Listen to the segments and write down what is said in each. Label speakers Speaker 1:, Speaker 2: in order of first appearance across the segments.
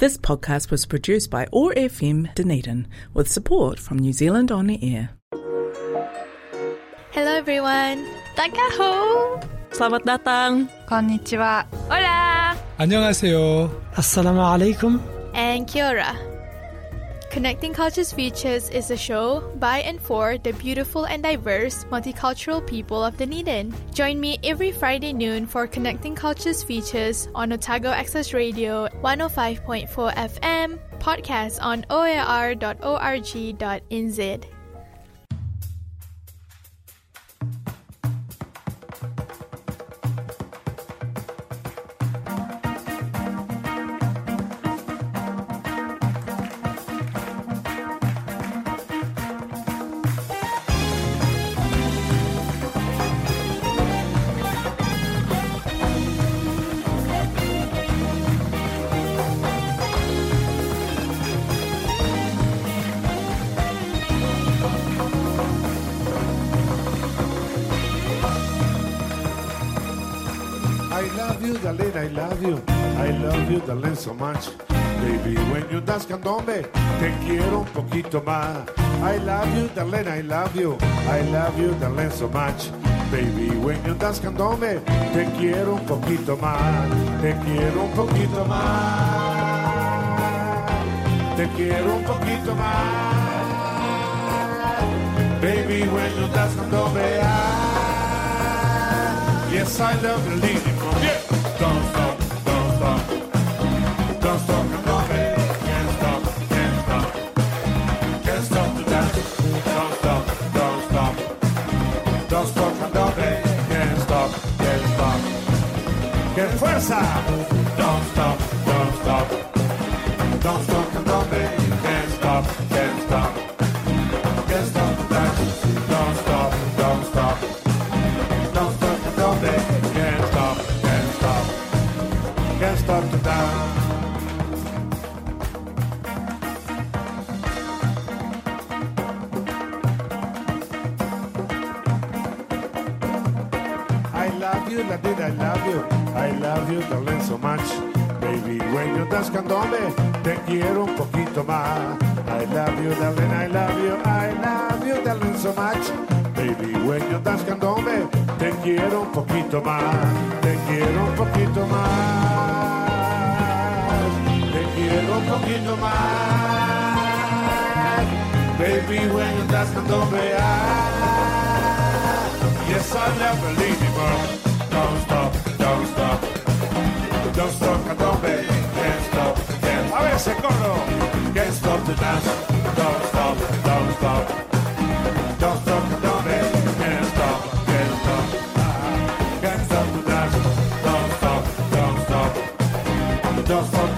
Speaker 1: This podcast was produced by OAR FM Dunedin with support from New Zealand On the Air.
Speaker 2: Hello everyone. Takaho.
Speaker 1: Selamat datang.
Speaker 3: Konnichiwa.
Speaker 2: Hola.
Speaker 4: 안녕하세요.
Speaker 5: Assalamu alaikum.
Speaker 2: And kia ora. Connecting Cultures Features is a show by and for the beautiful and diverse multicultural people of Dunedin. Join me every Friday noon for Connecting Cultures Features on Otago Access Radio 105.4 FM, podcast on oar.org.nz.
Speaker 6: darling, so much. Baby, when you dance candombe, te quiero un poquito más. I love you, darling, I love you. I love you, darling, so much. Baby, when you dance candombe, te quiero un poquito más. Te quiero un poquito más. Te quiero un poquito más. Baby, when you dance candombe, ah. Yes, I love the fuerza! Don't stop, don't stop, don't stop, so much. Baby, when you dance candombe, te quiero un poquito más. I love you, darling, I love you. I love you, darling, so much. Baby, when you dance candombe, te quiero un poquito más. Te quiero un poquito más. Te quiero un poquito más. Baby, when you dance candombe, ah. Yes, I leave you, Don't stop, candombe, can't stop, can't A ver ese coro. Can't stop the dance, don't stop, don't stop. Don't stop, candombe, can't stop, can't stop. Can't stop the dance, don't stop, don't stop. Don't stop,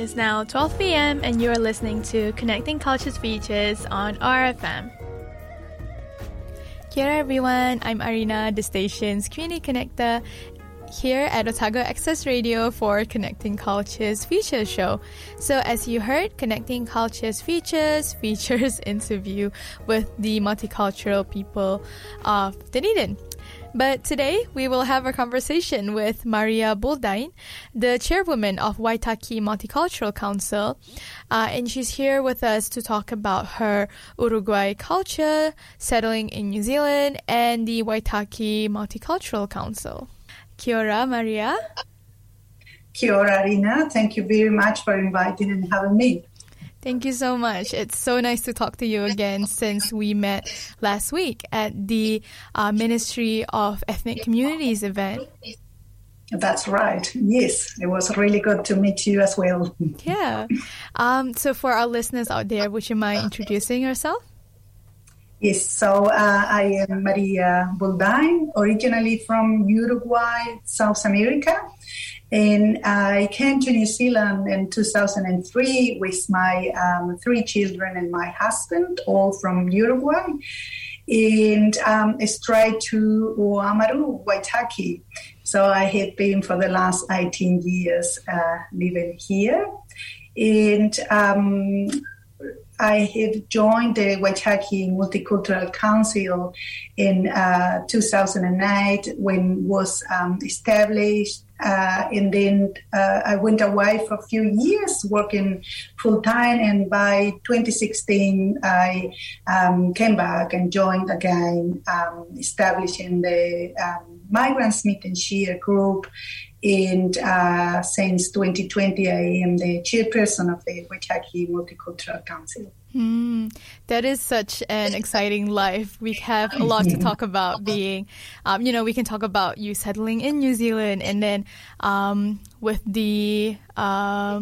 Speaker 2: It is now 12 p.m. and you are listening to Connecting Cultures Features on OAR FM. Kia everyone, I'm Arina, the station's community connector here at Otago Access Radio for Connecting Cultures Features show. So as you heard, Connecting Cultures Features features interview with the multicultural people of Dunedin. But today we will have a conversation with Maria Buldain, the chairwoman of Waitaki Multicultural Council, uh, and she's here with us to talk about her Uruguay culture, settling in New Zealand, and the Waitaki Multicultural Council. Kia ora, Maria.
Speaker 3: Kia ora, Rina. Thank you very much for inviting and having me.
Speaker 2: Thank you so much. It's so nice to talk to you again since we met last week at the uh, Ministry of Ethnic Communities event.
Speaker 3: That's right. Yes, it was really good to meet you as well.
Speaker 2: Yeah. Um, so, for our listeners out there, would you mind introducing yourself?
Speaker 3: Yes, so uh, I am Maria Buldain, originally from Uruguay, South America. And I came to New Zealand in 2003 with my um, three children and my husband, all from Uruguay, and um, straight to Oamaru, Waitaki. So I had been for the last 18 years uh, living here. And um, I have joined the Waitaki Multicultural Council in uh, 2008 when was um, established. Uh, and then uh, I went away for a few years working full time. And by 2016, I um, came back and joined again, um, establishing the um, Migrants Meet and Share group. And uh, since 2020, I am the chairperson of the Waitaki Multicultural Council.
Speaker 2: Hmm, that is such an exciting life. We have a lot to talk about. Being, um, you know, we can talk about you settling in New Zealand, and then um, with the uh,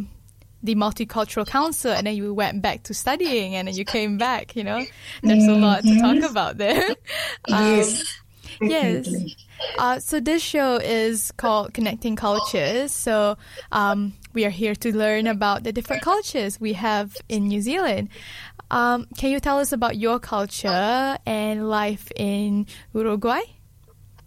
Speaker 2: the multicultural council, and then you went back to studying, and then you came back. You know, there's a lot to talk about there. Um,
Speaker 3: yes.
Speaker 2: Yes. Uh, so this show is called Connecting Cultures. So um, we are here to learn about the different cultures we have in New Zealand. Um, can you tell us about your culture and life in Uruguay?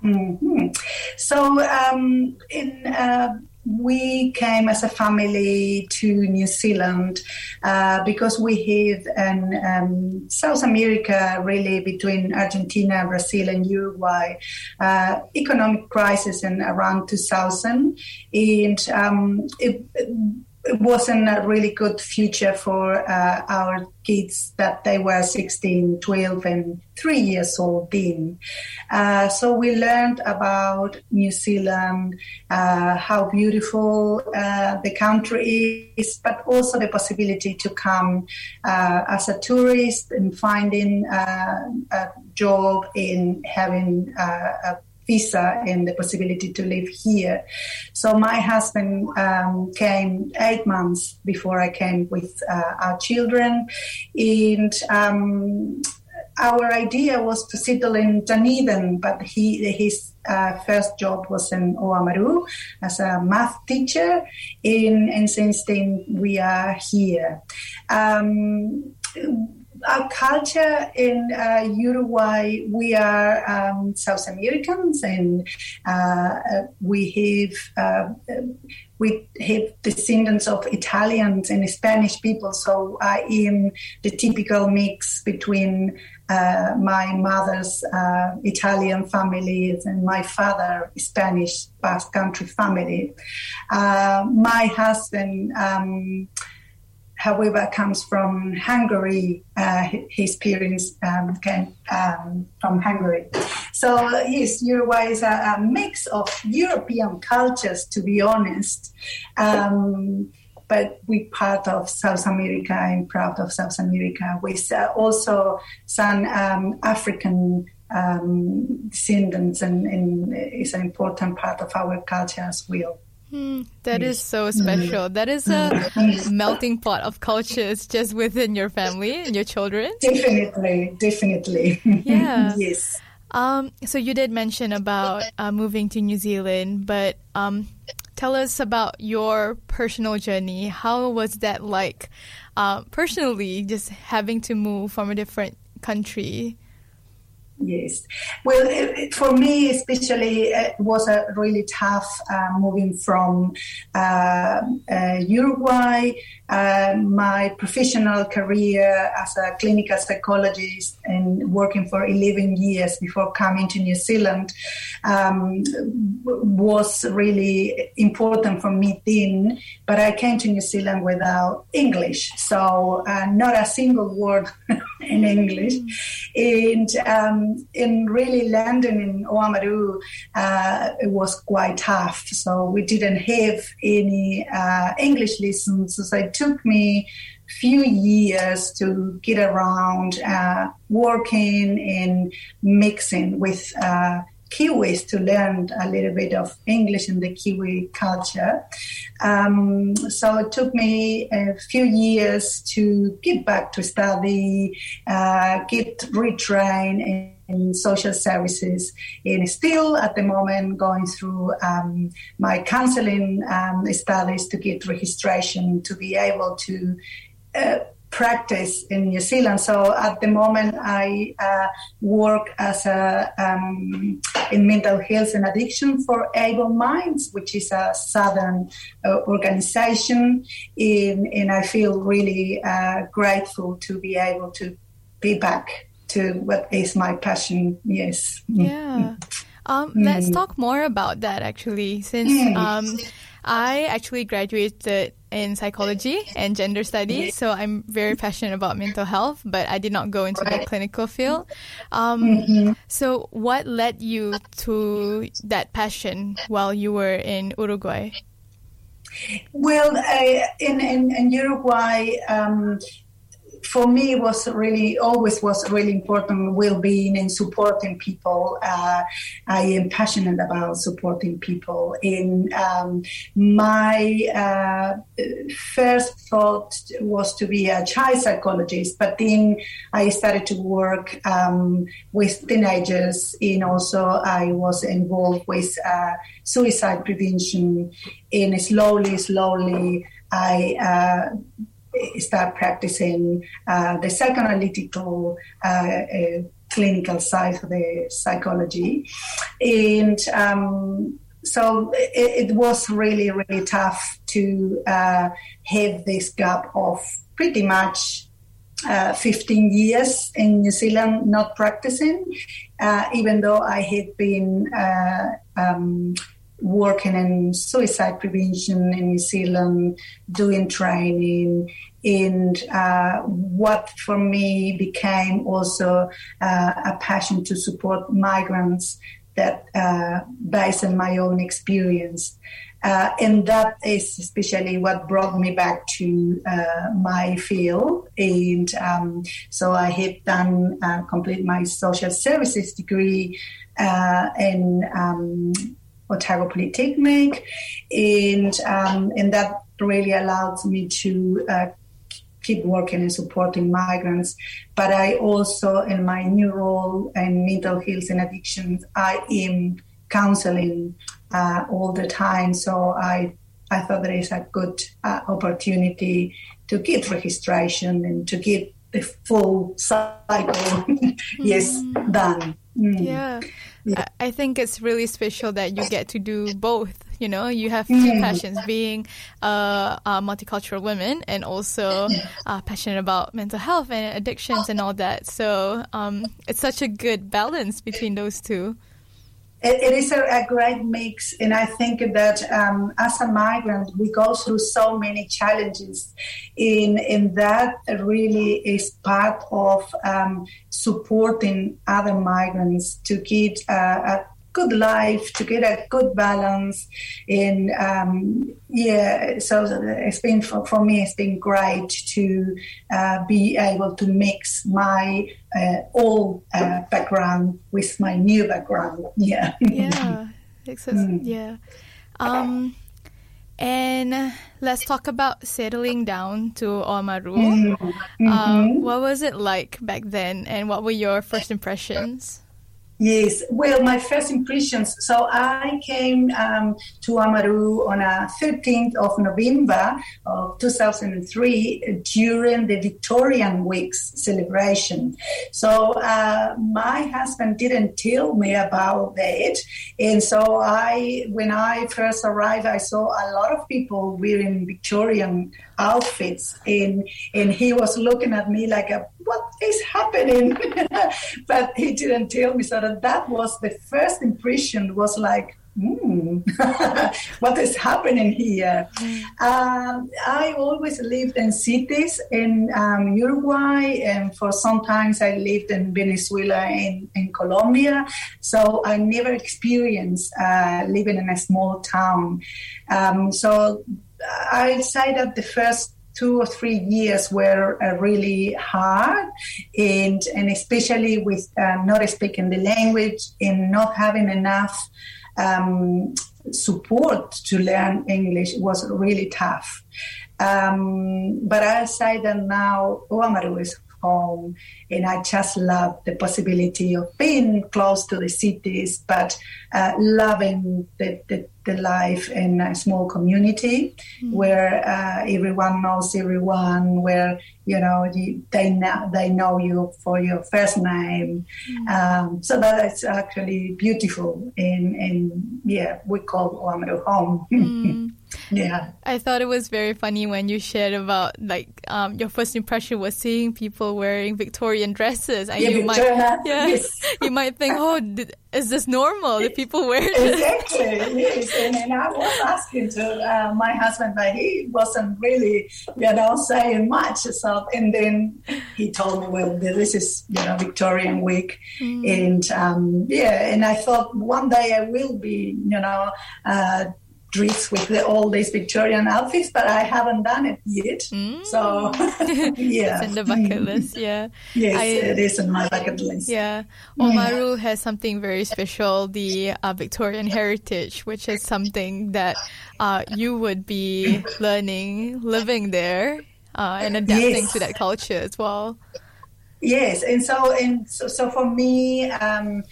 Speaker 3: Mhm. So, um, in uh, we came as a family to New Zealand uh, because we have an um, South America really between Argentina, Brazil, and Uruguay uh, economic crisis in around 2000, and um, it, it wasn't a really good future for uh, our kids that they were 16, 12, and three years old then. Uh, so we learned about New Zealand, uh, how beautiful uh, the country is, but also the possibility to come uh, as a tourist and finding uh, a job in having a visa and the possibility to live here. So my husband um, came eight months before I came with uh, our children, and um, our idea was to settle in Dunedin, but he his uh, first job was in Oamaru as a math teacher, in, and since then we are here. Um, our culture in uh, Uruguay, we are um, South Americans, and uh, we have uh, we have descendants of Italians and Spanish people. So I am the typical mix between uh, my mother's uh, Italian family and my father Spanish Basque Country family. Uh, my husband. Um, however, comes from Hungary. Uh, his parents um, came um, from Hungary. So, yes, Uruguay is a, a, mix of European cultures, to be honest. Um, but we're part of South America and proud of South America, with uh, also some um, African um, descendants, and, and an important part of our culture as well.
Speaker 2: Mm, that is so special. That is a melting pot of cultures just within your family and your children.
Speaker 3: Definitely, definitely.
Speaker 2: Yeah.
Speaker 3: yes.
Speaker 2: Um, so you did mention about uh, moving to New Zealand, but um, tell us about your personal journey. How was that like, uh, personally, just having to move from a different country?
Speaker 3: Yes. Well, it, for me, especially, it was a really tough uh, moving from uh, uh, Uruguay. Uh, my professional career as a clinical psychologist and working for 11 years before coming to New Zealand um, was really important for me then. But I came to New Zealand without English, so uh, not a single word in English. And um, in really landing in Oamaru, uh, it was quite tough. So we didn't have any uh, English lessons. So it took me few years to get around uh, working and mixing with uh, Kiwis to learn a little bit of English and the Kiwi culture. Um, so it took me a few years to get back to study, uh, get retrained in social services and still at the moment going through um, my counseling um, studies to get registration to be able to uh, practice in New Zealand. So at the moment, I uh, work as a um, in mental health and addiction for Able Minds, which is a southern uh, organization, in, and I feel really uh, grateful to be able to be back to what is my passion. Yes.
Speaker 2: Yeah. Um, mm. Let's talk more about that actually, since um, I actually graduated in psychology and gender studies, so I'm very passionate about mental health, but I did not go into the clinical field. Um, mm-hmm. So, what led you to that passion while you were in Uruguay?
Speaker 3: Well, uh, in, in, in Uruguay, um, for me was really always was really important well-being and supporting people. Uh, i am passionate about supporting people. In um, my uh, first thought was to be a child psychologist but then i started to work um, with teenagers. And also i was involved with uh, suicide prevention. And slowly slowly i uh, start practicing uh, the psychoanalytical uh, uh, clinical side of the psychology. And um, so it, it, was really, really tough to uh, have this gap of pretty much uh, 15 years in New Zealand not practicing, uh, even though I had been um, working in suicide prevention in New Zealand, doing training, and uh, what for me became also uh, a passion to support migrants that uh, based on my own experience. Uh, and that is especially what brought me back to uh, my field. And um, so I have done uh, complete my social services degree in um, Otago Polytechnic, and um, and that really allowed me to uh, keep working and supporting migrants. But I also, in my new role in mental health and addictions, I am counseling uh, all the time. So I I thought there is a good uh, opportunity to get registration and to get the full cycle, yes, mm. done.
Speaker 2: Mm. Yeah. yeah. I think it's really special that you get to do both. You know, you have two mm. passions being uh, a multicultural woman and also uh, passionate about mental health and addictions and all that. So um, it's such a good balance between those two
Speaker 3: it, it is a, a, great mix. And I think that um, as a migrant, we go through so many challenges. In, in that really is part of um, supporting other migrants to get uh, a good life, to get a good balance. And um, yeah, so it's been for, for, me, it's been great to uh, be able to mix my uh, old uh, background with my new background. Yeah.
Speaker 2: Yeah. Mm. Yeah. Um, and let's talk about settling down to Oamaru. Mm-hmm. Um, what was it like back then, and what were your first impressions?
Speaker 3: Yes, well, my first impressions. So I came um, to Oamaru on a 13th of November of 2003 during the Victorian Weeks celebration. So uh, my husband didn't tell me about that, and so I, when I first arrived, I saw a lot of people wearing Victorian outfits, and and he was looking at me like a what is happening? but he didn't tell me. So that, that was the first impression was like, mm, what is happening here? Um, I always lived in cities in um, Uruguay, and for some times I lived in Venezuela and in Colombia. So I never experienced uh, living in a small town. Um, so I'd say that the first two or three years were uh, really hard, and and especially with uh, not speaking the language and not having enough um, support to learn English was really tough. Um, but I say that now Oamaru is home. And I just love the possibility of being close to the cities, but uh, loving the, the, the, life in a small community mm. where uh, everyone knows everyone, where you know you, they know they know you for your first name. Mm. Um, so that is actually beautiful. And, and yeah, we call Oamaru home. Mm. Yeah.
Speaker 2: I thought it was very funny when you shared about like um, your first impression was seeing people wearing Victorian dresses, and
Speaker 3: yeah,
Speaker 2: you might yeah, yes. you might think, oh, did, is this normal? Do people wear
Speaker 3: this? Exactly. Yes. And, and I was asking to uh, my husband, but he wasn't really, you know, saying much. So and then he told me, well, this is you know Victorian week, mm. and um, yeah, and I thought one day I will be, you know. Uh, dress with the, all these Victorian outfits, but I haven't done it yet. Mm. So, yeah.
Speaker 2: it's in the bucket list, yeah.
Speaker 3: yes, I, it is in my bucket list.
Speaker 2: Yeah. Oamaru yeah. has something very special, the uh, Victorian heritage, which is something that uh, you would be learning living there uh, and adapting yes. to that culture as well.
Speaker 3: Yes, and so and so, so for me, um,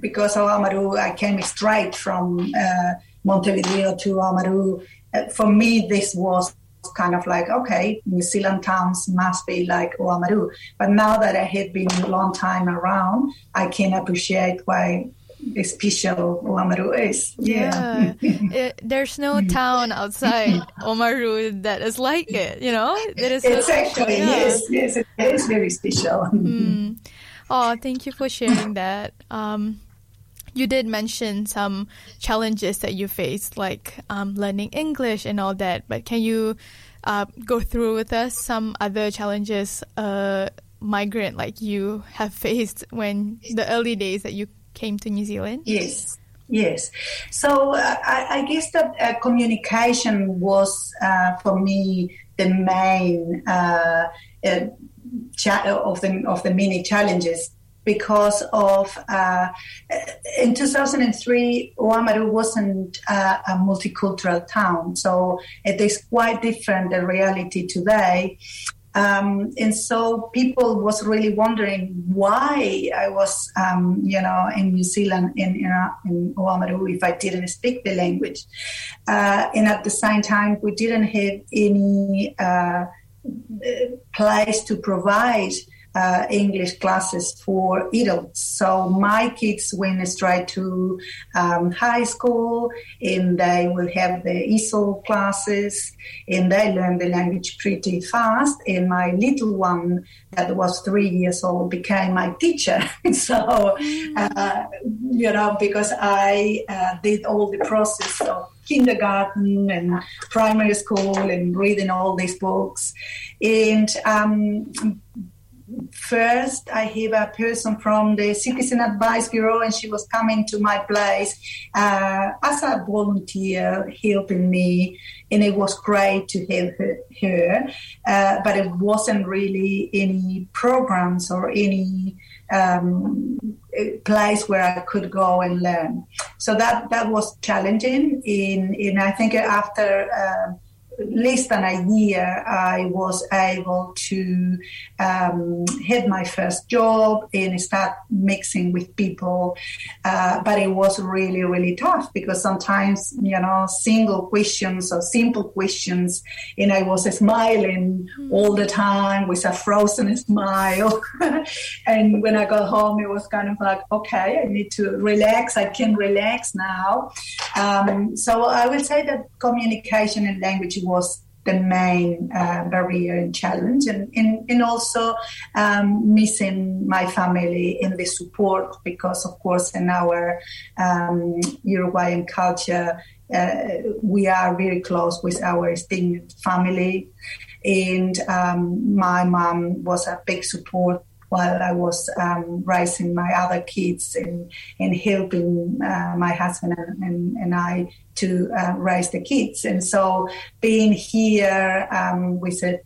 Speaker 3: because of Oamaru, I came straight from uh, Montevideo to Oamaru. Uh, for me, this was kind of like, okay, New Zealand towns must be like Oamaru. But now that I had been a long time around, I can appreciate why special Oamaru is.
Speaker 2: Yeah. yeah. it, there's no town outside Oamaru that is like it, you know? That is
Speaker 3: so exactly, yeah. yes, yes, it is very special.
Speaker 2: Mm. Oh, thank you for sharing that. Um, you did mention some challenges that you faced, like um, learning English and all that. But can you uh, go through with us some other challenges a migrant like you have faced when the early days that you came to New Zealand?
Speaker 3: Yes. Yes. So I, I, guess that uh, communication was uh, for me the main uh, uh, cha- of the of the many challenges because of uh, in 2003 Oamaru wasn't uh, a multicultural town so it is quite different the reality today. Um, and so people was really wondering why I was, um, you know, in New Zealand in in, uh, in Oamaru if I didn't speak the language, uh, and at the same time we didn't have any uh, place to provide uh, English classes for adults. So my kids went straight to um, high school and they will have the ESOL classes and they learn the language pretty fast. And my little one that was three years old became my teacher. so, uh, you know, because I uh, did all the process of kindergarten and primary school and reading all these books. And um, first I have a person from the Citizen Advice Bureau, and she was coming to my place uh, as a volunteer, helping me, and it was great to have her. her uh, but it wasn't really any programs or any um, place where I could go and learn. So that that was challenging. In in I think after. Uh, less than a year, I was able to um, have my first job and start mixing with people. Uh, but it was really, really tough because sometimes, you know, single questions or simple questions, and I was smiling mm. all the time with a frozen smile. and when I got home, it was kind of like, okay, I need to relax. I can relax now. Um, so I would say that communication and language was the main uh, barrier and challenge, and, and, and also um, missing my family in the support because, of course, in our um, Uruguayan culture, uh, we are very close with our extended family. And um, my mom was a big support while I was um, raising my other kids and, and helping uh, my husband and, and, and I to uh, raise the kids. And so being here um, with the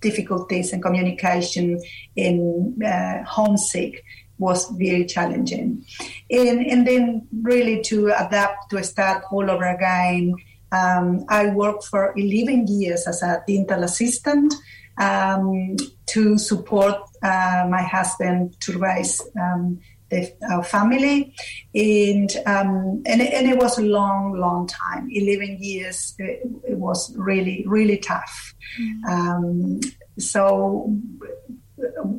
Speaker 3: difficulties in communication in uh, homesick was very challenging. And, and then really to adapt to start all over again. Um, I worked for 11 years as a dental assistant um, to support uh, my husband to raise um, the, our family, and, um, and and it was a long, long time. Eleven years. It, it was really, really tough. Mm. so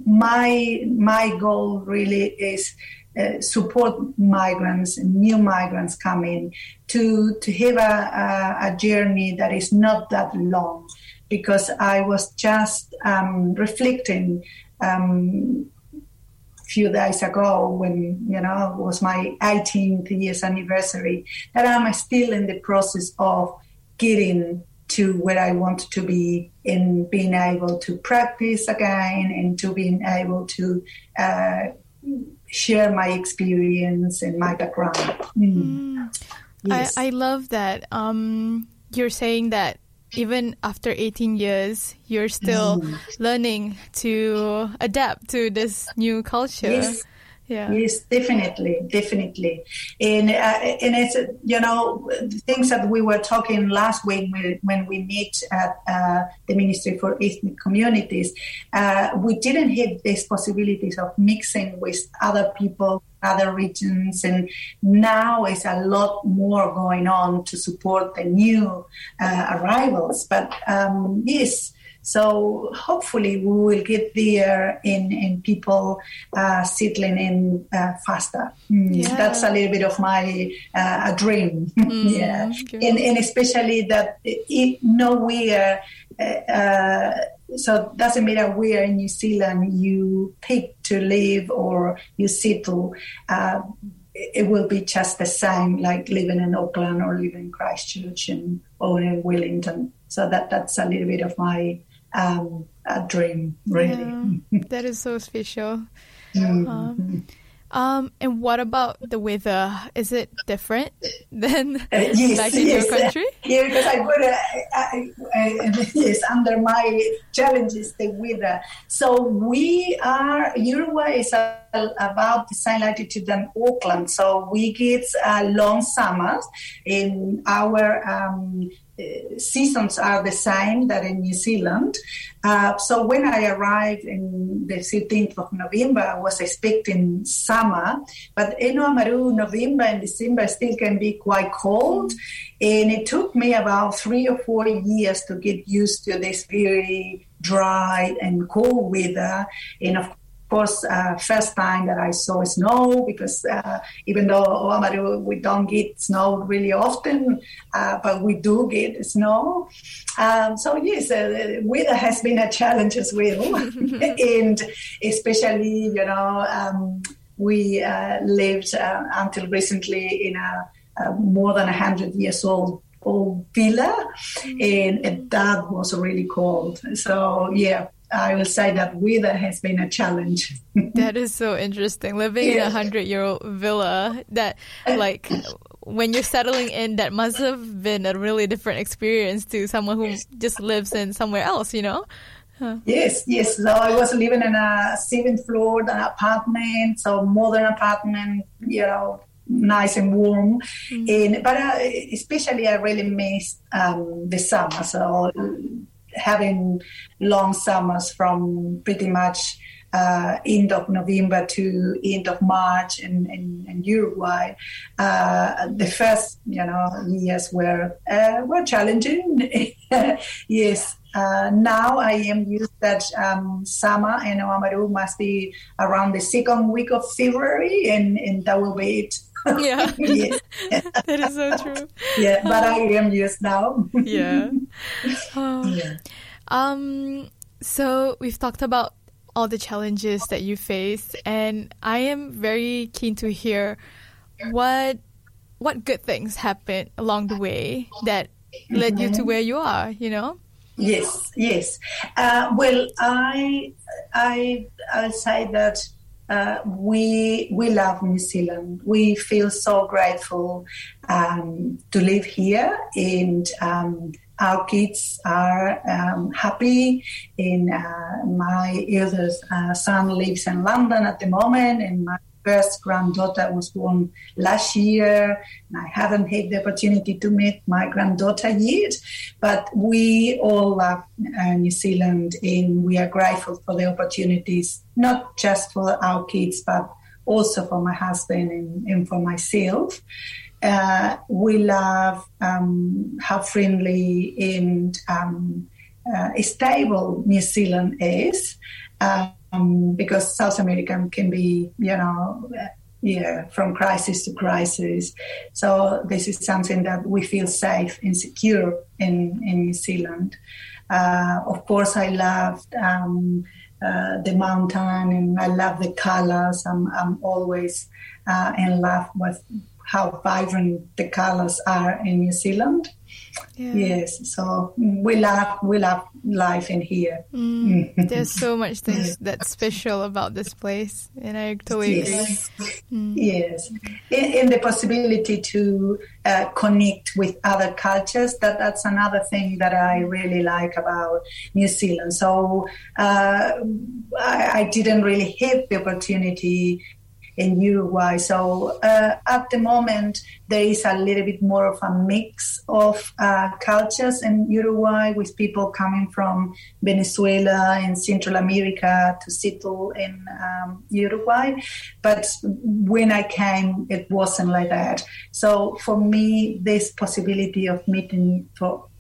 Speaker 3: my my goal really is. Uh, support migrants and new migrants coming to to have a, a, a journey that is not that long because I was just um, reflecting um, a few days ago when you know it was my 18th years anniversary that I'm still in the process of getting to where I want to be in being able to practice again and to being able to uh, share my experience and my background. Mm.
Speaker 2: Mm. Yes. I, I love that. Um, you're saying that even after 18 years, you're still mm. learning to adapt to this new culture.
Speaker 3: Yes. Yeah. Yes, definitely, definitely, and uh, and it's you know things that we were talking last week when, when we meet at uh, the Ministry for Ethnic Communities. Uh, we didn't have these possibilities of mixing with other people other regions. And now is a lot more going on to support the new uh, arrivals. But um, yes, so hopefully we will get there in, in people uh, settling in uh, faster. Mm. Yeah. That's a little bit of my uh, dream. Mm, yeah, and, and especially that it, nowhere. So it doesn't matter where in New Zealand you pick to live or you settle. Uh, it will be just the same, like living in Auckland or living in Christchurch and or in Wellington. So that that's a little bit of my um, dream, really.
Speaker 2: Yeah, that is so special. Mm-hmm. Um, Um, and what about the weather? Is it different than
Speaker 3: uh, yes,
Speaker 2: back in
Speaker 3: yes.
Speaker 2: your country?
Speaker 3: Yeah, because I put uh, yes under my challenges the weather. So we are Uruguay is about the same latitude than Auckland, so we get uh, long summers. In our um, seasons are the same that in New Zealand. Uh, so when I arrived in the 13th of November, I was expecting summer, but in Oamaru, November and December still can be quite cold. And it took me about three or four years to get used to this very dry and cold weather. And of course, uh, first time that I saw snow because uh, even though Oamaru, we don't get snow really often, uh, but we do get snow. Um, so yes, uh, weather has been a challenge as well, and especially you know um, we uh, lived uh, until recently in a, a more than hundred years old old villa, and, and that was really cold. So yeah. I will say that weather has been a challenge.
Speaker 2: that is so interesting. Living yeah. in a hundred year old villa that like when you're settling in that must have been a really different experience to someone who just lives in somewhere else, you know?
Speaker 3: Huh. Yes, yes. So I was living in a seventh floor apartment, so modern apartment, you know, nice and warm. Mm-hmm. And but uh, especially I really missed um, the summer. So having long summers from pretty much uh, end of November to end of March in, in, in Uruguay. Uh, the first, you know, years were uh, were challenging. yes. Uh, now I am used that um, summer in Oamaru must be around the second week of February, and, and that will be it.
Speaker 2: Yeah. yes. that is so true.
Speaker 3: Yeah, but I am used now.
Speaker 2: yeah. Oh. yeah. Um, so we've talked about all the challenges that you face, and I am very keen to hear what what good things happened along the way that led you to where you are. You know.
Speaker 3: Yes. Yes. Uh, well, I I I'll say that. Uh, we we love New Zealand. We feel so grateful um, to live here, and um, our kids are um, happy. And uh, my eldest uh, son lives in London at the moment, and my first granddaughter was born last year. And I haven't had the opportunity to meet my granddaughter yet, but we all love uh, New Zealand, and we are grateful for the opportunities, not just for our kids, but also for my husband and, and for myself. Uh, we love um, how friendly and um, uh, stable New Zealand is, um, because South America can be, you know, yeah, from crisis to crisis. So this is something that we feel safe and secure in in New Zealand. Uh, of course, I loved. Um, uh, the mountain and I love the colors. I'm, I'm always uh, in love with how vibrant the colors are in New Zealand. Yeah. Yes, so we love we love life in here.
Speaker 2: Mm, there's so much things that's special about this place, and I totally
Speaker 3: yes. agree. Mm. Yes, in, in, the possibility to uh, connect with other cultures, that that's another thing that I really like about New Zealand. So uh, I, I didn't really have the opportunity in Uruguay. So uh, at the moment, there is a little bit more of a mix of uh, cultures in Uruguay with people coming from Venezuela and Central America to settle in um, Uruguay. But when I came, it wasn't like that. So for me, this possibility of meeting for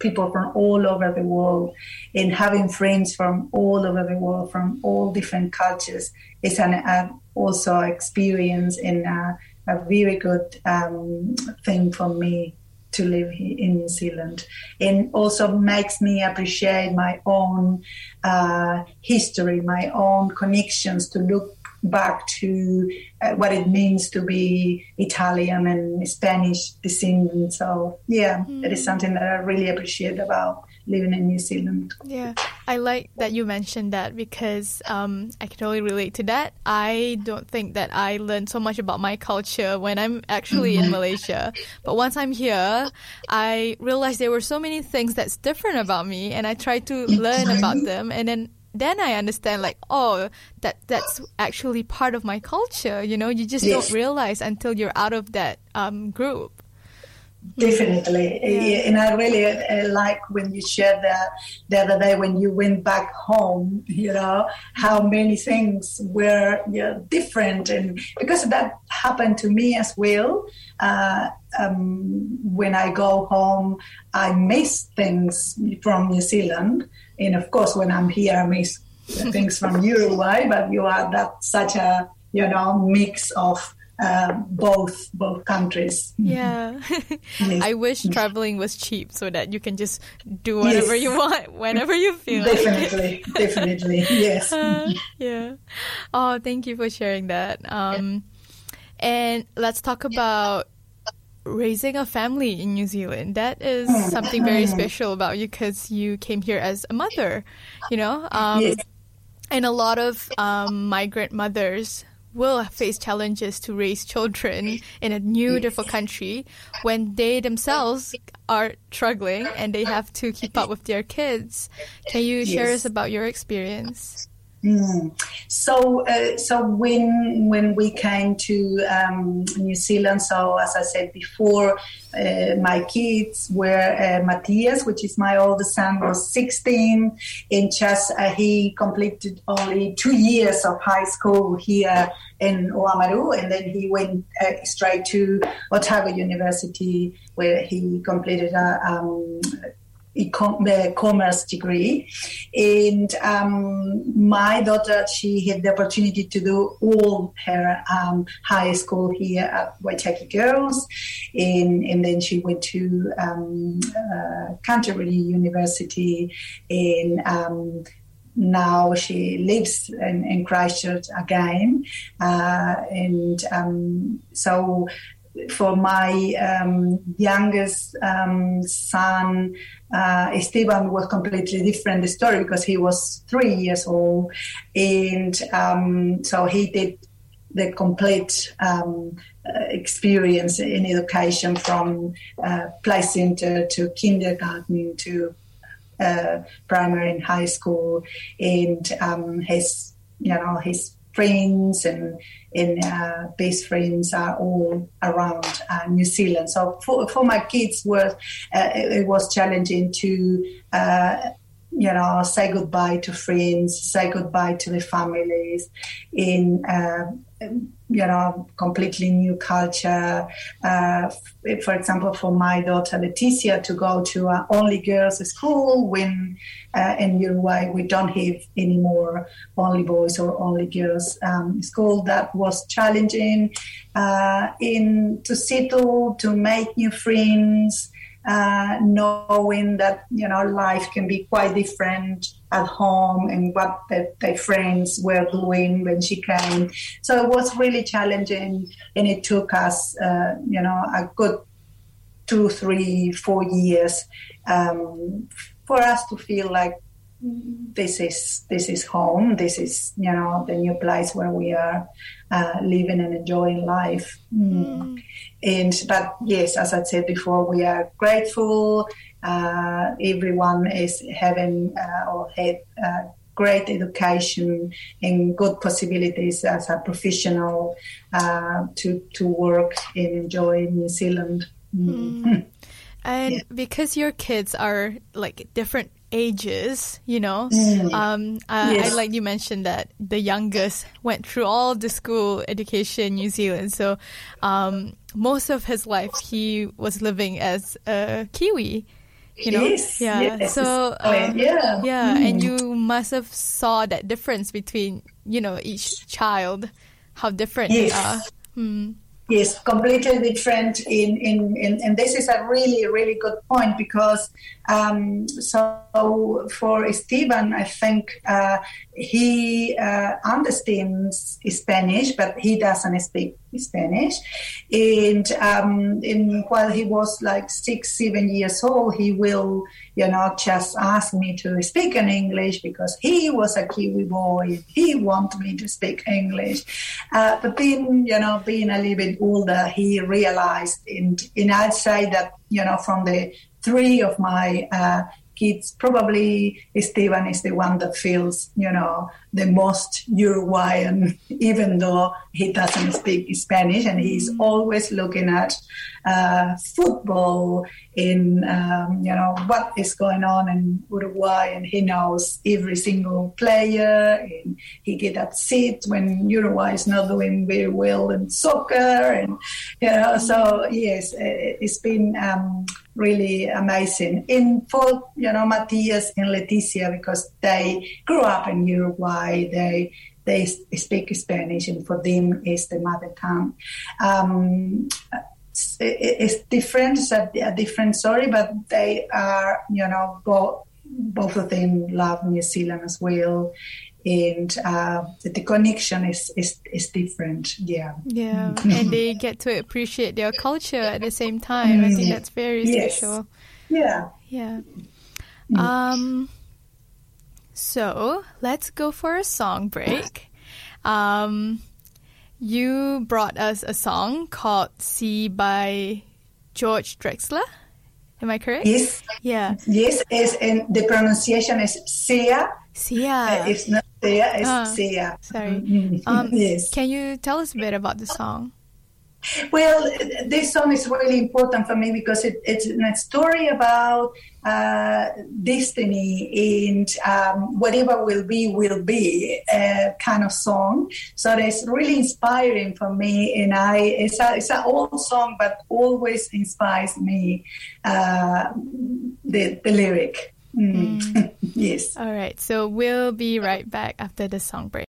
Speaker 3: people from all over the world and having friends from all over the world from all different cultures is an uh, also experience and uh, a very good um, thing for me to live in New Zealand, and also makes me appreciate my own uh, history, my own connections to look back to uh, what it means to be Italian and Spanish descendant. So yeah, mm. it is something that I really appreciate about living in New Zealand.
Speaker 2: Yeah, I like that you mentioned that because um, I can totally relate to that. I don't think that I learned so much about my culture when I'm actually in Malaysia, but once I'm here, I realized there were so many things that's different about me, and I try to learn about them, and then then I understand like oh that that's actually part of my culture. You know, you just
Speaker 3: Yes.
Speaker 2: don't realize until you're out of that um, group.
Speaker 3: Definitely,
Speaker 2: Yeah.
Speaker 3: and I really uh, like when you shared that the other day when you went back home. You know how many things were you know, different, and because that happened to me as well. Uh, um, when I go home, I miss things from New Zealand, and of course, when I'm here, I miss things from Uruguay. But you are that such a you know mix of uh, both both countries.
Speaker 2: Yeah.
Speaker 3: Yes.
Speaker 2: I wish traveling was cheap so that you can just do whatever
Speaker 3: Yes.
Speaker 2: you want whenever you feel like it.
Speaker 3: Definitely, definitely, yes.
Speaker 2: Uh, yeah. Oh, thank you for sharing that. Um, and let's talk about raising a family in New Zealand. That is something very special about you because you came here as a mother, you know? Um,
Speaker 3: Yes.
Speaker 2: And a lot of um, migrant mothers will face challenges to raise children in a new, different country when they themselves are struggling and they have to keep up with their kids. Can you share us about your experience?
Speaker 3: Mm. So, uh, so when when we came to um, New Zealand, so as I said before, uh, my kids were uh, Matthias, which is my oldest son, was 16, and just uh, he completed only two years of high school here in Oamaru, and then he went uh, straight to Otago University, where he completed a. Um, econ- the commerce degree. And um, my daughter, she had the opportunity to do all her um, high school here at Waitaki Girls. And, and then she went to um, uh, Canterbury University. And um, now she lives in, in Christchurch again. Uh, and um, so for my um, youngest um, son, uh, Esteban was completely different story because he was three years old, and um, so he did the complete um, uh, experience in education from uh, play center to kindergarten to uh, primary and high school, and um, his you know his friends and and uh, best friends are all around uh, New Zealand. So for, for my kids, was uh, it, it was challenging to uh, you know say goodbye to friends, say goodbye to the families in. Uh, you know, completely new culture. Uh, for example, for my daughter Leticia to go to a only girls school when uh, in Uruguay we don't have any more only boys or only girls um, school. That was challenging. Uh, in to settle, to make new friends, uh, knowing that you know life can be quite different at home and what the, the friends were doing when she came. So it was really challenging, and it took us, uh, you know, a good two, three, four years um, for us to feel like this is this is home. This is you know the new place where we are uh, living and enjoying life. Mm. And but yes, as I said before, we are grateful. Uh, everyone is having uh, or had uh, great education and good possibilities as a professional uh, to to work and enjoy New Zealand. Mm.
Speaker 2: And
Speaker 3: Yeah.
Speaker 2: because your kids are like different ages, you know,
Speaker 3: Mm.
Speaker 2: um, uh,
Speaker 3: Yes.
Speaker 2: I like you mentioned that the youngest went through all the school education in New Zealand. So um, most of his life he was living as a Kiwi. You know,
Speaker 3: Yes,
Speaker 2: yeah.
Speaker 3: yes,
Speaker 2: so um,
Speaker 3: Yeah.
Speaker 2: yeah,
Speaker 3: Mm.
Speaker 2: and you must have saw that difference between you know each child, how different they are. Hmm.
Speaker 3: Yes, completely different. In, in, in and this is a really really good point because Um, so for Esteban, I think uh, he uh, understands Spanish, but he doesn't speak Spanish. And um, in, while he was like six, seven years old, he will, you know, just ask me to speak in English because he was a Kiwi boy. He wanted me to speak English. Uh, but then, you know, being a little bit older, he realized, and, and I'd say that, you know, from the three of my uh, kids, probably Esteban is the one that feels, you know, the most Uruguayan, even though he doesn't speak Spanish and he's mm. always looking at uh, football in, um, you know, what is going on in Uruguay and he knows every single player and he get upset when Uruguay is not doing very well in soccer and, you know, so yes, it's been um, really amazing. And for, you know, Matthias and Leticia, because they grew up in Uruguay, they they speak Spanish, and for them is the mother tongue. Um, it's different, it's a, a, different story, but they are, you know, both both of them love New Zealand as well, and uh, the connection is, is is different. Yeah,
Speaker 2: yeah, and they get to appreciate their culture at the same time. I think mm. that's very yes. special.
Speaker 3: Yeah,
Speaker 2: yeah. Um. So let's go for a song break. Um, you brought us a song called "See" by George Drexler. Am I correct?
Speaker 3: Yes.
Speaker 2: Yeah.
Speaker 3: Yes, is and the pronunciation is Sia.
Speaker 2: Sia.
Speaker 3: Uh, it's not Sia, it's uh, Sia.
Speaker 2: Sorry. Mm-hmm. Um, yes. Can you tell us a bit about the song?
Speaker 3: Well, this song is really important for me because it, it's a story about uh, destiny and um, whatever will be, will be uh, kind of song. So that's really inspiring for me. And I, it's, a, it's an old song, but always inspires me, uh, the, the lyric. Mm. Mm. yes.
Speaker 2: All right. So we'll be right back after the song break.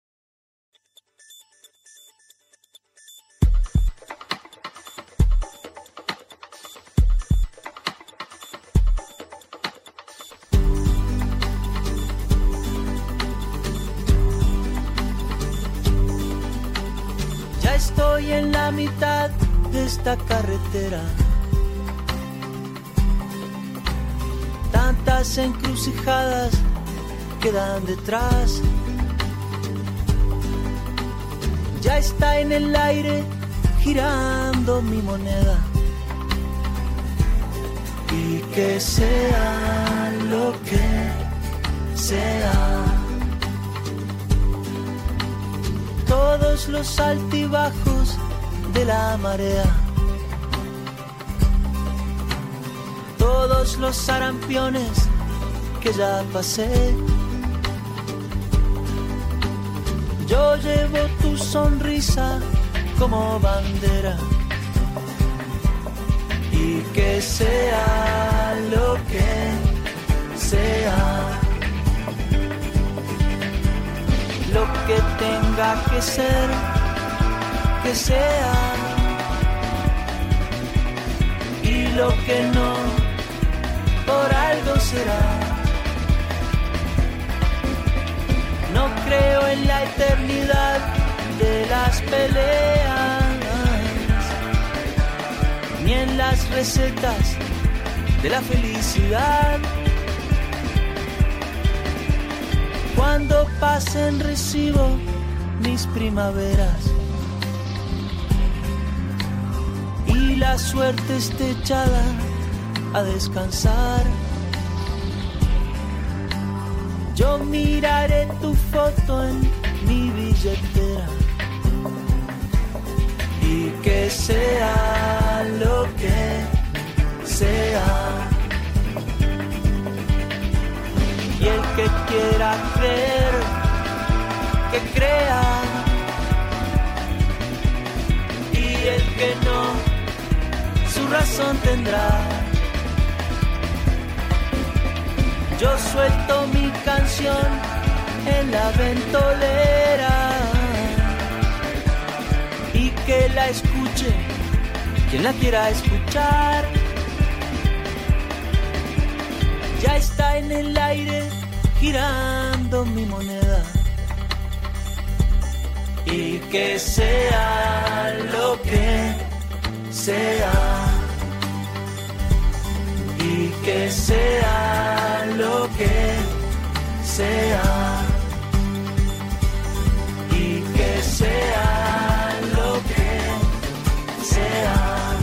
Speaker 7: Mitad de esta carretera. Tantas encrucijadas quedan detrás. Ya está en el aire girando mi moneda. Y que sea lo que sea. todos los altibajos de la marea, todos los sarampiones que ya pasé. Yo llevo tu sonrisa como bandera. Y que sea lo que sea. Lo que tenga que ser, Y lo que no, por algo será. No creo en la eternidad de las peleas, ni en las recetas de la felicidad Cuando pasen recibo mis primaveras la suerte esté echada a descansar. Yo miraré tu foto en mi billetera y que sea lo que sea y el que quiera creer, que crea. Y el que no, razón tendrá. Yo suelto mi canción en la ventolera y que la escuche quien la quiera escuchar
Speaker 4: Ya está en el aire girando mi moneda. Y que sea lo que sea. Que sea lo que sea. Y que sea lo que sea.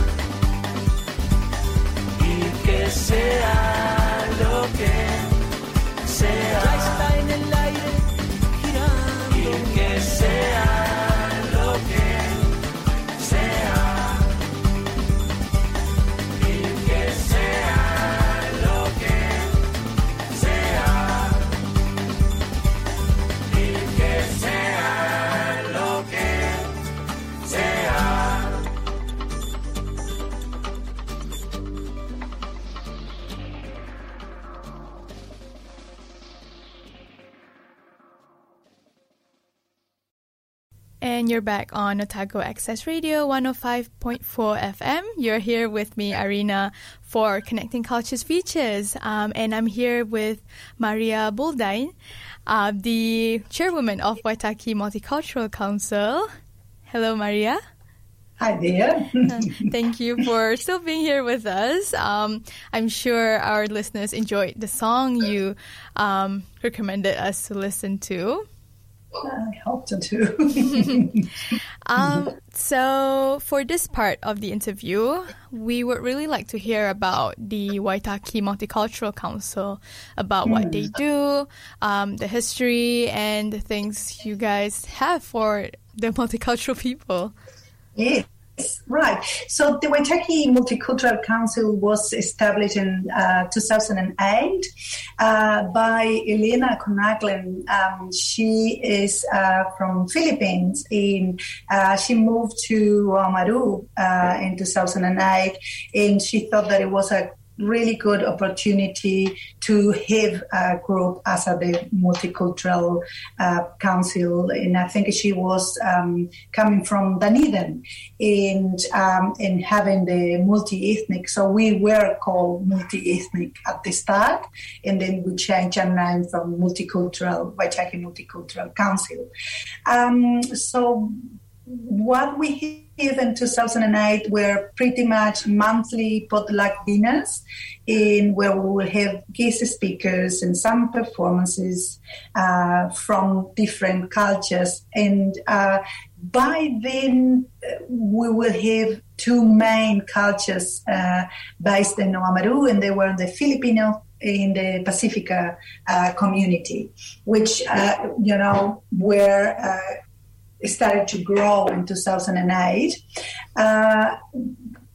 Speaker 4: Y que sea
Speaker 2: And you're back on Otago Access Radio 105.4 FM. You're here with me, Arena, for Connecting Cultures Features. Um, and I'm here with Maria Buldain, uh, the chairwoman of Waitaki Multicultural Council. Hello, Maria.
Speaker 3: Hi there.
Speaker 2: Thank you for still being here with us. Um, I'm sure our listeners enjoyed the song you um, recommended us to listen to.
Speaker 3: I hope so too.
Speaker 2: Um, so, for this part of the interview, we would really like to hear about the Waitaki Multicultural Council, about what they do, um, the history, and the things you guys have for the multicultural people.
Speaker 3: Yes, right. So the Waitaki Multicultural Council was established in uh, 2008 uh, by Elena Conaglen. Um, she is uh, from Philippines. In uh, she moved to Oamaru uh, in 2008, and she thought that it was a really good opportunity to have a group as a the multicultural uh, council. And I think she was um, coming from Dunedin and um, and having the multi-ethnic. So we were called multi-ethnic at the start. And then we changed our name from multicultural Waitaki Multicultural Council. Um, so what we have in 2008 were pretty much monthly potluck dinners in where we will have guest speakers and some performances uh, from different cultures. And uh, by then uh, we will have two main cultures uh, based in Oamaru and they were the Filipino in the Pacifica uh, community, which, uh, you know, were started to grow in 2008. Uh,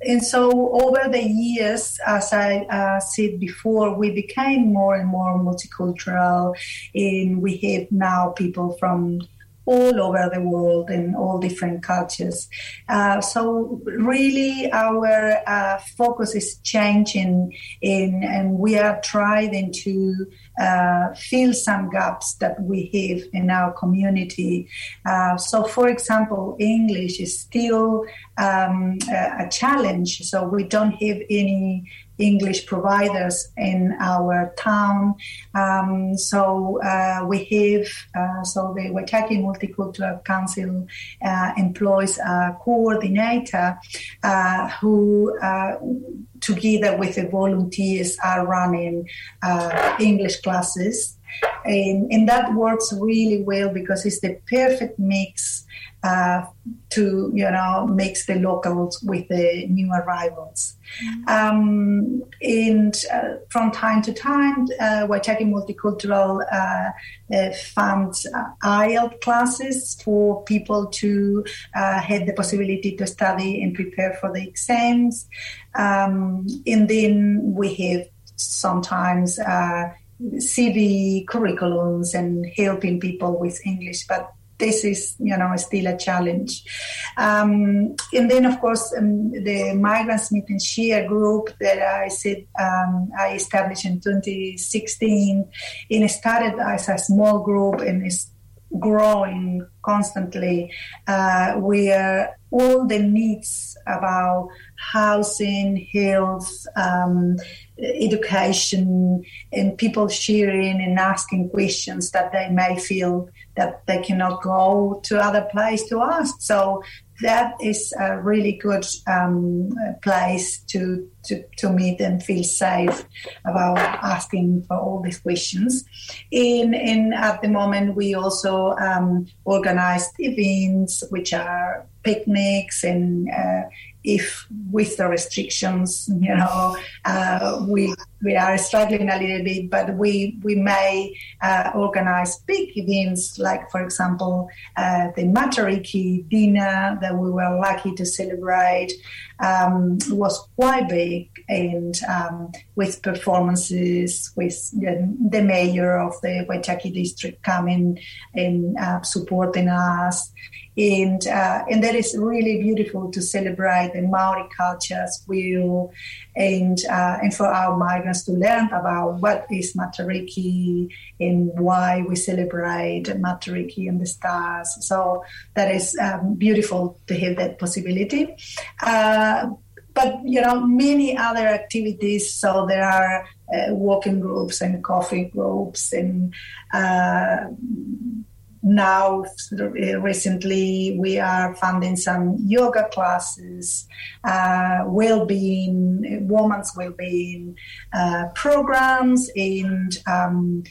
Speaker 3: and so over the years, as I uh, said before, we became more and more multicultural, and we have now people from all over the world in all different cultures. Uh, so really, our uh, focus is changing, in, and we are trying to uh, fill some gaps that we have in our community. Uh, so, for example, English is still um, a, a challenge. So we don't have any English providers in our town. Um, so uh, we have uh, so the Waitaki Multicultural Council uh, employs a coordinator uh, who. Uh, together with the volunteers are running uh, English classes and, and that works really well because it's the perfect mix uh, to you know mix the locals with the new arrivals. Um, and uh, from time to time, uh, Waitaki Multicultural uh, uh, funds uh, IELTS classes for people to uh, have the possibility to study and prepare for the exams. Um, and then we have sometimes uh, CV curriculums and helping people with English, but this is, you know, still a challenge. Um, and then, of course, um, the Migrants Smith and Share group that I said um, I established in 2016, and it started as a small group and is growing constantly, uh, where all the needs about housing, health, um, education and people sharing and asking questions that they may feel that they cannot go to other place to ask. So that is a really good um, place to, to, to meet and feel safe about asking for all these questions. In, in at the moment, we also um, organized events, which are picnics and uh, if with the restrictions, you know, uh, we we are struggling a little bit, but we we may uh, organize big events, like for example, uh, the Matariki dinner that we were lucky to celebrate um, was quite big, and um, with performances, with the, the, mayor of the Waitaki district coming and uh, supporting us. And uh, and that is really beautiful to celebrate the Maori cultures as well, and uh, and for our migrants to learn about what is Matariki and why we celebrate Matariki and the stars. So that is um, beautiful to have that possibility. Uh, but you know many other activities. So there are uh, walking groups and coffee groups and uh, now recently we are funding some yoga classes uh, well-being women's well-being uh, programs and um,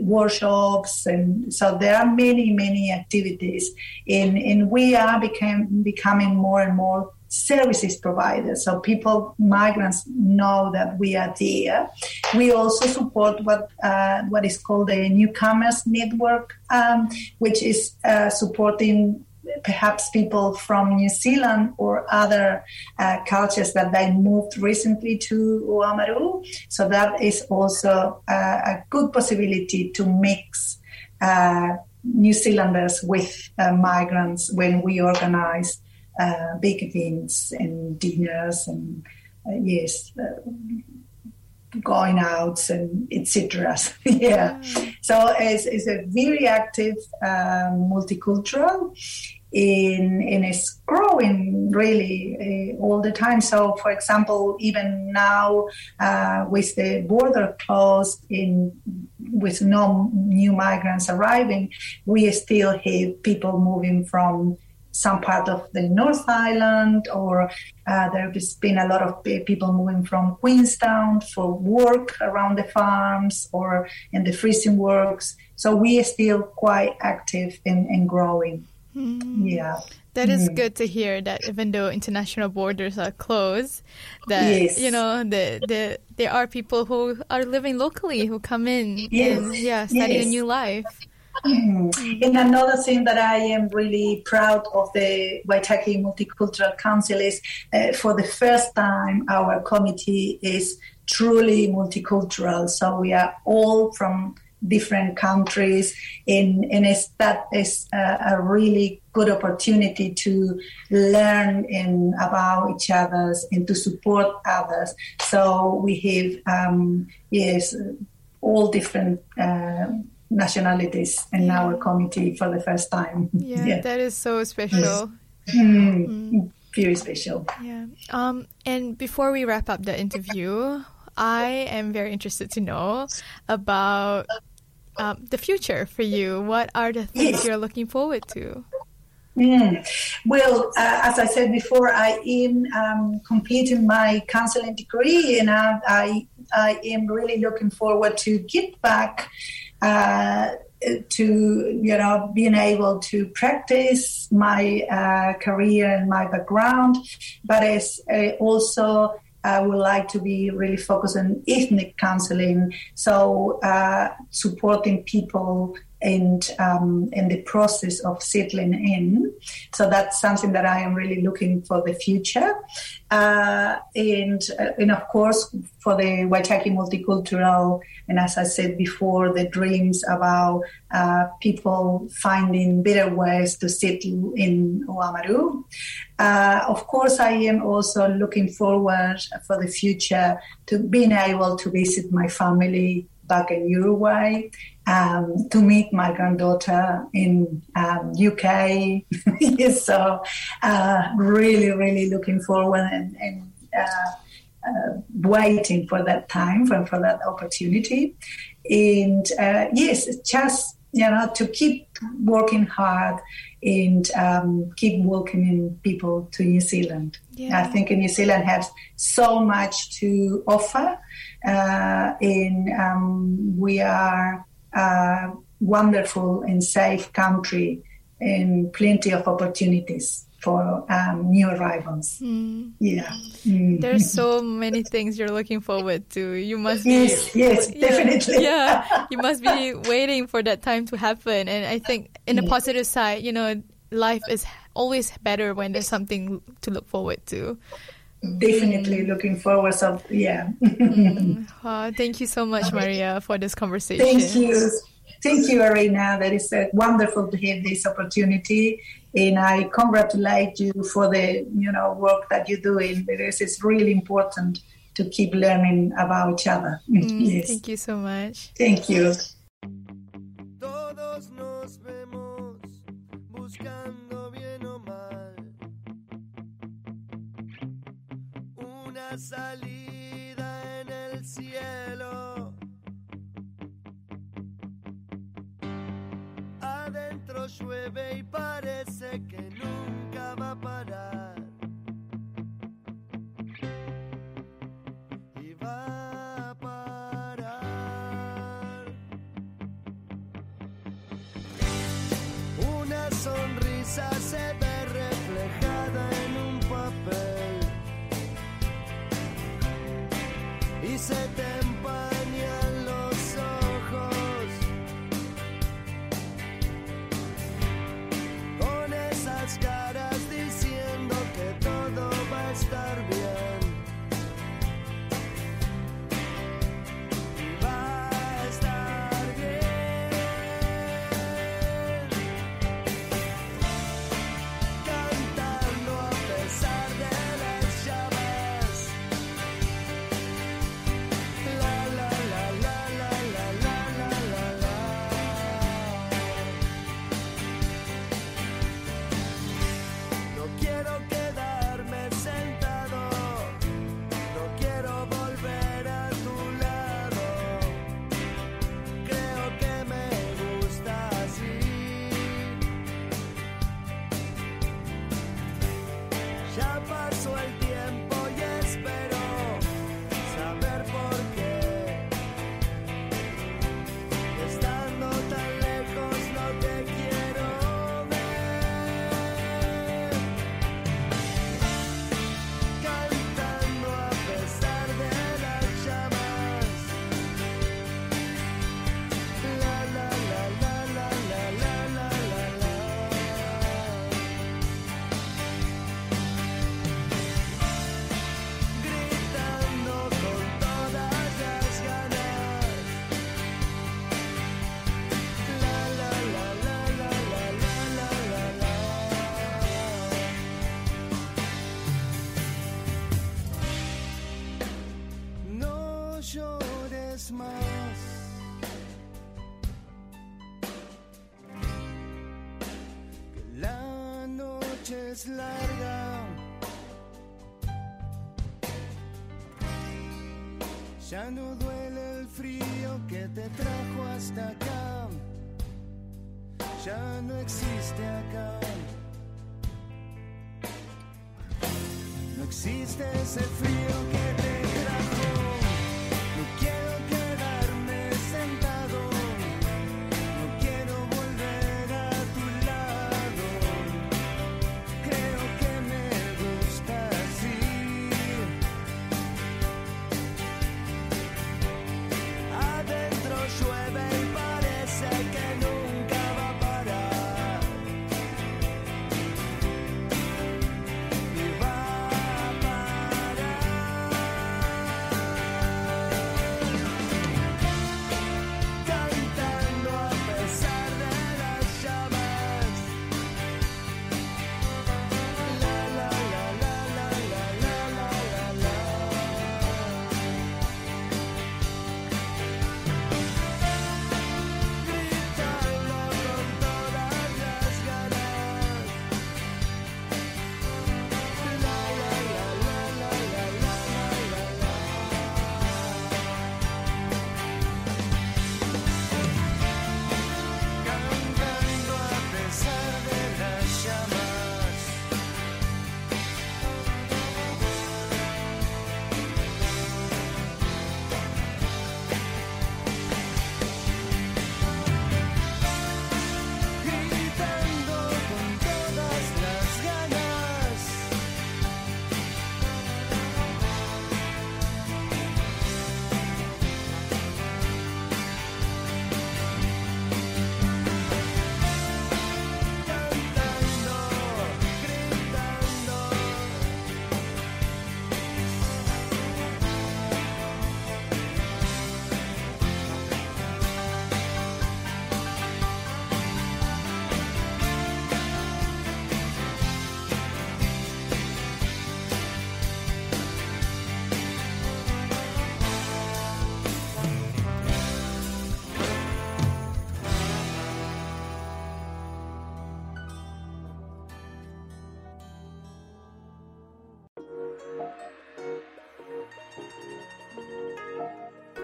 Speaker 3: workshops and so there are many many activities. And, and we are became, becoming more and more services provided. So people, migrants know that we are there. We also support what uh, what is called a newcomers network, um, which is uh, supporting perhaps people from New Zealand or other uh, cultures that they moved recently to Oamaru. So that is also uh, a good possibility to mix uh, New Zealanders with uh, migrants when we organize uh, big events and dinners and uh, yes, uh, going out and etc. yeah, so it's, it's a very active um, multicultural. In, and it's growing really uh, all the time. So, for example, even now uh, with the border closed, in with no new migrants arriving, we still have people moving from some part of the North Island, or uh, there's been a lot of people moving from Queenstown for work around the farms or in the freezing works. So we are still quite active and, growing. Mm. Yeah.
Speaker 2: That is mm. good to hear that even though international borders are closed, that yes. you know the, the there are people who are living locally who come in yes. and yeah, starting yes. a new life.
Speaker 3: Mm. And another thing that I am really proud of the Waitaki Multicultural Council is uh, for the first time our committee is truly multicultural. So we are all from different countries and, and it's, that is a, a really good opportunity to learn about each others and to support others. So we have, um, yes, all different uh, nationalities in our committee for the first time.
Speaker 2: Yeah, yeah. that is so special.
Speaker 3: Mm. Mm. Very special.
Speaker 2: Yeah. Um, and before we wrap up the interview, I am very interested to know about um, the future for you. What are the things yes. you're looking forward to?
Speaker 3: Mm. Well, uh, as I said before, I am um, completing my counseling degree, and I, I, I am really looking forward to get back uh, to you know being able to practice my uh, career and my background, but it's uh, also I would like to be really focused on ethnic counseling, so uh, supporting people and um, in the process of settling in. So that's something that I am really looking for the future, uh, and uh, and of course for the Waitaki multicultural. And as I said before, the dreams about uh, people finding better ways to settle in Oamaru. Uh, of course, I am also looking forward for the future to being able to visit my family back in Uruguay um, to meet my granddaughter in um, UK. so uh, really, really looking forward and, and uh, uh, waiting for that time for, for that opportunity and uh, yes just you know to keep working hard and um, keep welcoming people to new zealand
Speaker 2: Yeah.
Speaker 3: i think new zealand has so much to offer uh, and um, we are a wonderful and safe country and plenty of opportunities for um, new arrivals yeah Mm.
Speaker 2: There's so many things you're looking forward to. You must be
Speaker 3: Yes, yes,
Speaker 2: Yeah,
Speaker 3: definitely.
Speaker 2: Yeah, you must be waiting for that time to happen. And I think, in the positive side, you know, life is always better when there's something to look forward to.
Speaker 3: Definitely looking forward so yeah.
Speaker 2: Uh, thank you so much, Maria, for this conversation.
Speaker 3: thank you. Thank you arena. That is uh, wonderful to have this opportunity and i congratulate you for the you know work that you're doing because it's really important to keep learning about each other.
Speaker 2: Mm,
Speaker 3: yes.
Speaker 2: Thank you so much.
Speaker 3: thank you
Speaker 4: salida en el cielo. Adentro llueve y parece que nunca va a parar. Y va a parar. Una sonrisa se Ya no duele el frío que te trajo hasta acá. Ya no existe acá. No existe ese frío que te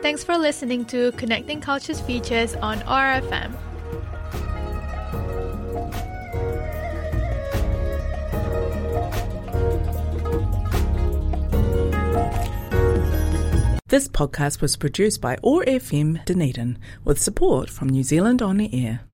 Speaker 2: Thanks for listening to Connecting Cultures Features on OAR FM.
Speaker 1: This podcast was produced by OAR FM Dunedin with support from New Zealand On the Air.